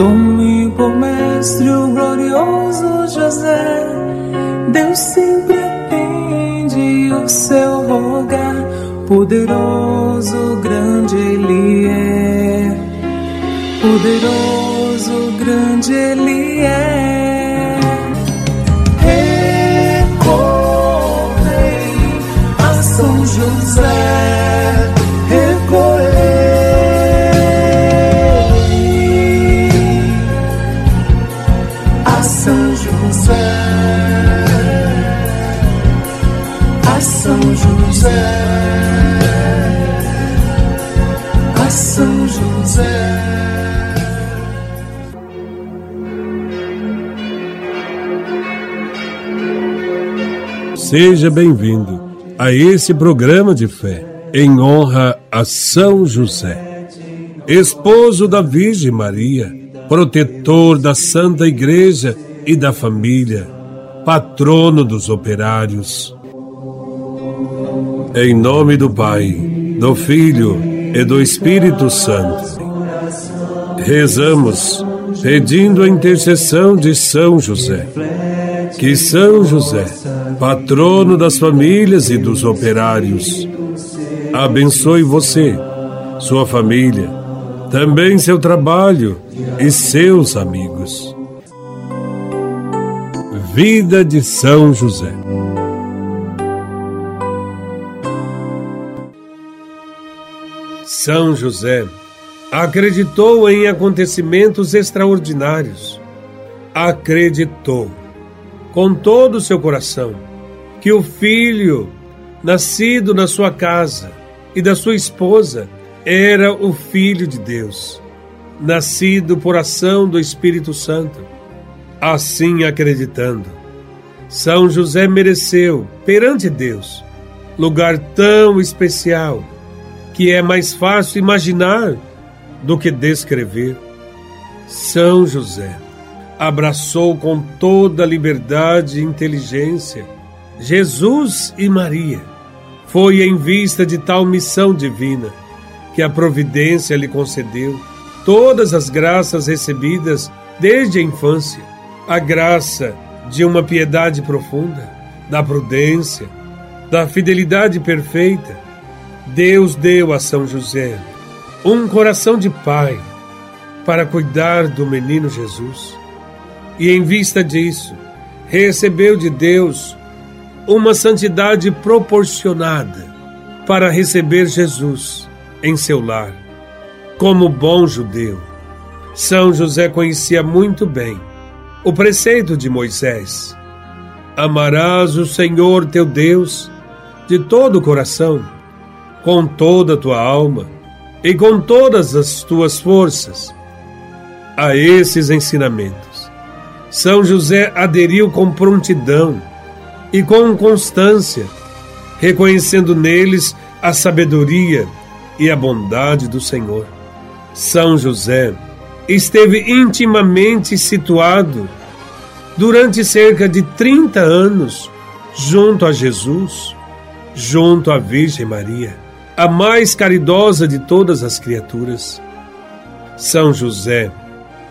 Tome por mestre o glorioso José, Deus sempre atende o seu rogar, poderoso, grande Ele é, poderoso, grande Ele é. São José, a São José. Seja bem-vindo a esse programa de fé em honra a São José, esposo da Virgem Maria, protetor da Santa Igreja e da família, patrono dos operários. Em nome do Pai, do Filho e do Espírito Santo, rezamos pedindo a intercessão de São José. Que São José, patrono das famílias e dos operários, abençoe você, sua família, também seu trabalho e seus amigos. Vida de São José. São José acreditou em acontecimentos extraordinários. Acreditou com todo o seu coração que o filho, nascido na sua casa e da sua esposa, era o Filho de Deus, nascido por ação do Espírito Santo. Assim acreditando, São José mereceu, perante Deus, lugar tão especial que é mais fácil imaginar do que descrever. São José abraçou com toda liberdade e inteligência Jesus e Maria. Foi em vista de tal missão divina que a providência lhe concedeu todas as graças recebidas desde a infância, a graça de uma piedade profunda, da prudência, da fidelidade perfeita. Deus deu a São José um coração de pai para cuidar do menino Jesus. E em vista disso, recebeu de Deus uma santidade proporcionada para receber Jesus em seu lar. Como bom judeu, São José conhecia muito bem o preceito de Moisés: Amarás o Senhor teu Deus de todo o coração, com toda a tua alma e com todas as tuas forças. A esses ensinamentos, São José aderiu com prontidão e com constância, reconhecendo neles a sabedoria e a bondade do Senhor. São José esteve intimamente situado durante cerca de 30 anos junto a Jesus, junto à Virgem Maria, a mais caridosa de todas as criaturas. São José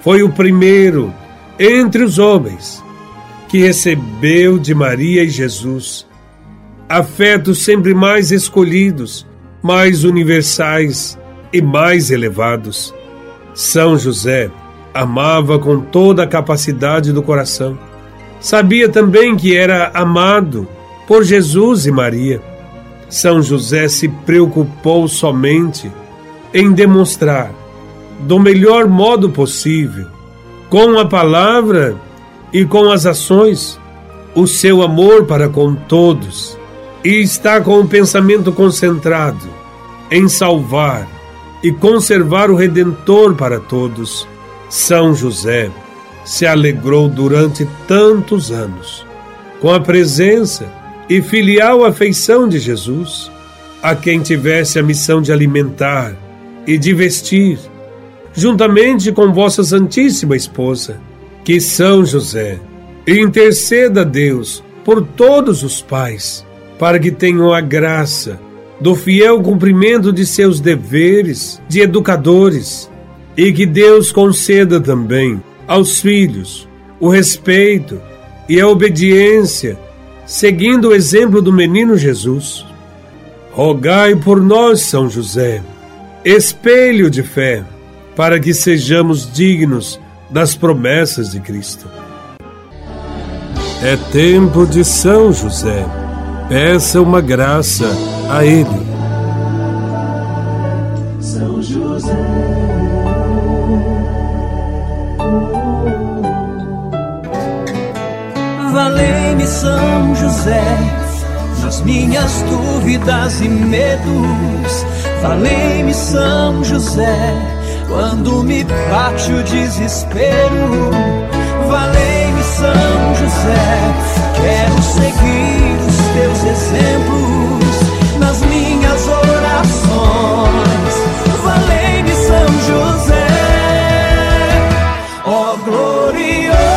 foi o primeiro entre os homens que recebeu de Maria e Jesus afetos sempre mais escolhidos, mais universais e mais elevados. São José amava com toda a capacidade do coração. Sabia também que era amado por Jesus e Maria. São José se preocupou somente em demonstrar, do melhor modo possível, com a palavra e com as ações, o seu amor para com todos, e está com o pensamento concentrado em salvar e conservar o Redentor para todos. São José se alegrou durante tantos anos com a presença e filial afeição de Jesus, a quem tivesse a missão de alimentar e de vestir, juntamente com vossa Santíssima Esposa, que São José interceda a Deus por todos os pais, para que tenham a graça do fiel cumprimento de seus deveres de educadores E que Deus conceda também aos filhos o respeito e a obediência, seguindo o exemplo do menino Jesus. Rogai por nós, São José, espelho de fé, para que sejamos dignos das promessas de Cristo. É tempo de São José. Peça uma graça a Ele. São José. Valei-me São José nas minhas dúvidas e medos. Valei-me São José quando me bate o desespero. Valei-me São José, quero seguir os teus exemplos nas minhas orações. Valei-me São José, ó glorioso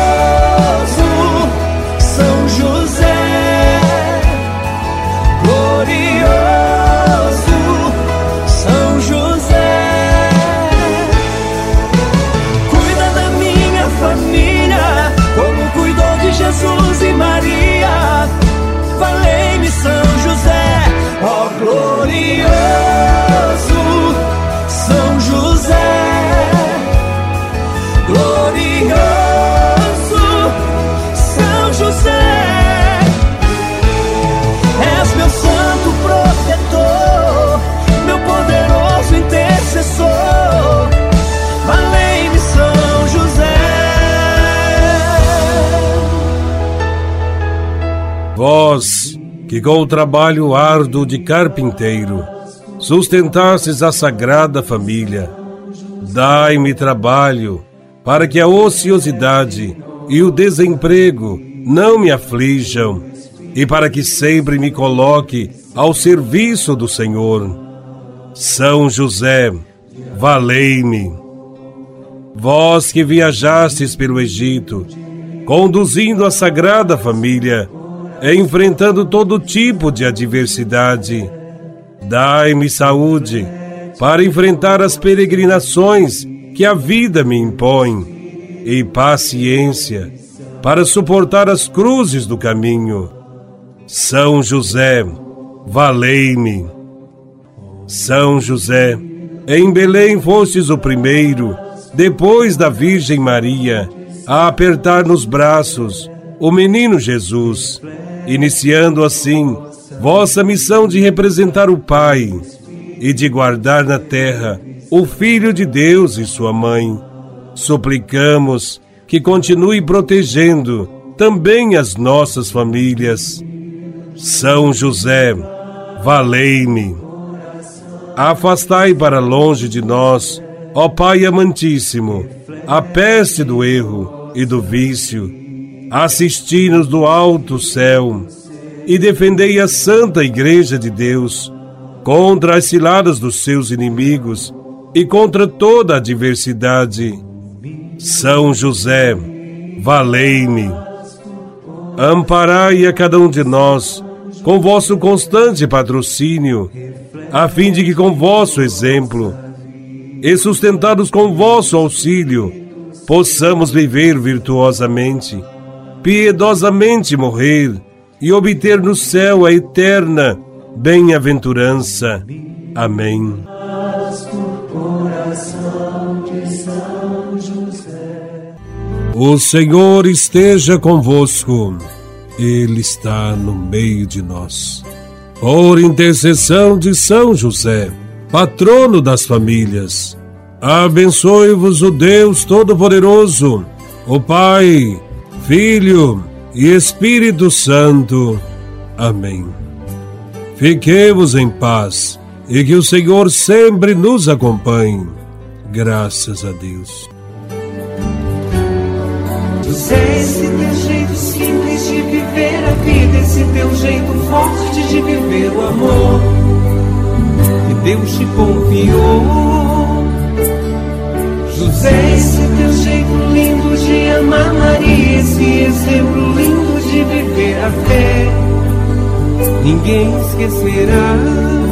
que com o trabalho árduo de carpinteiro sustentastes a sagrada família, dai-me trabalho para que a ociosidade e o desemprego não me aflijam e para que sempre me coloque ao serviço do Senhor. São José, valei-me. Vós que viajastes pelo Egito, conduzindo a Sagrada Família, enfrentando todo tipo de adversidade, dai-me saúde para enfrentar as peregrinações que a vida me impõe e paciência para suportar as cruzes do caminho. São José, valei-me. São José, em Belém fostes o primeiro, depois da Virgem Maria, a apertar nos braços o menino Jesus, iniciando assim vossa missão de representar o Pai e de guardar na terra o Filho de Deus e sua mãe. Suplicamos que continue protegendo também as nossas famílias. São José, valei-me. Afastai para longe de nós, ó Pai amantíssimo, a peste do erro e do vício. Assisti-nos do alto céu e defendei a Santa Igreja de Deus contra as ciladas dos seus inimigos e contra toda adversidade. São José, valei-me. Amparai a cada um de nós com vosso constante patrocínio, a fim de que com vosso exemplo e sustentados com vosso auxílio, possamos viver virtuosamente, piedosamente morrer e obter no céu a eterna bem-aventurança. Amém. O Senhor esteja convosco, Ele está no meio de nós. Por intercessão de São José, patrono das famílias, abençoe-vos o Deus Todo-Poderoso, o Pai, Filho e Espírito Santo. Amém. Fiquemos em paz e que o Senhor sempre nos acompanhe. Graças a Deus. Esse teu jeito simples de viver a vida, esse teu jeito forte de viver o amor que Deus te confiou. José, esse teu jeito lindo de amar Maria, esse exemplo lindo de viver a fé, ninguém esquecerá.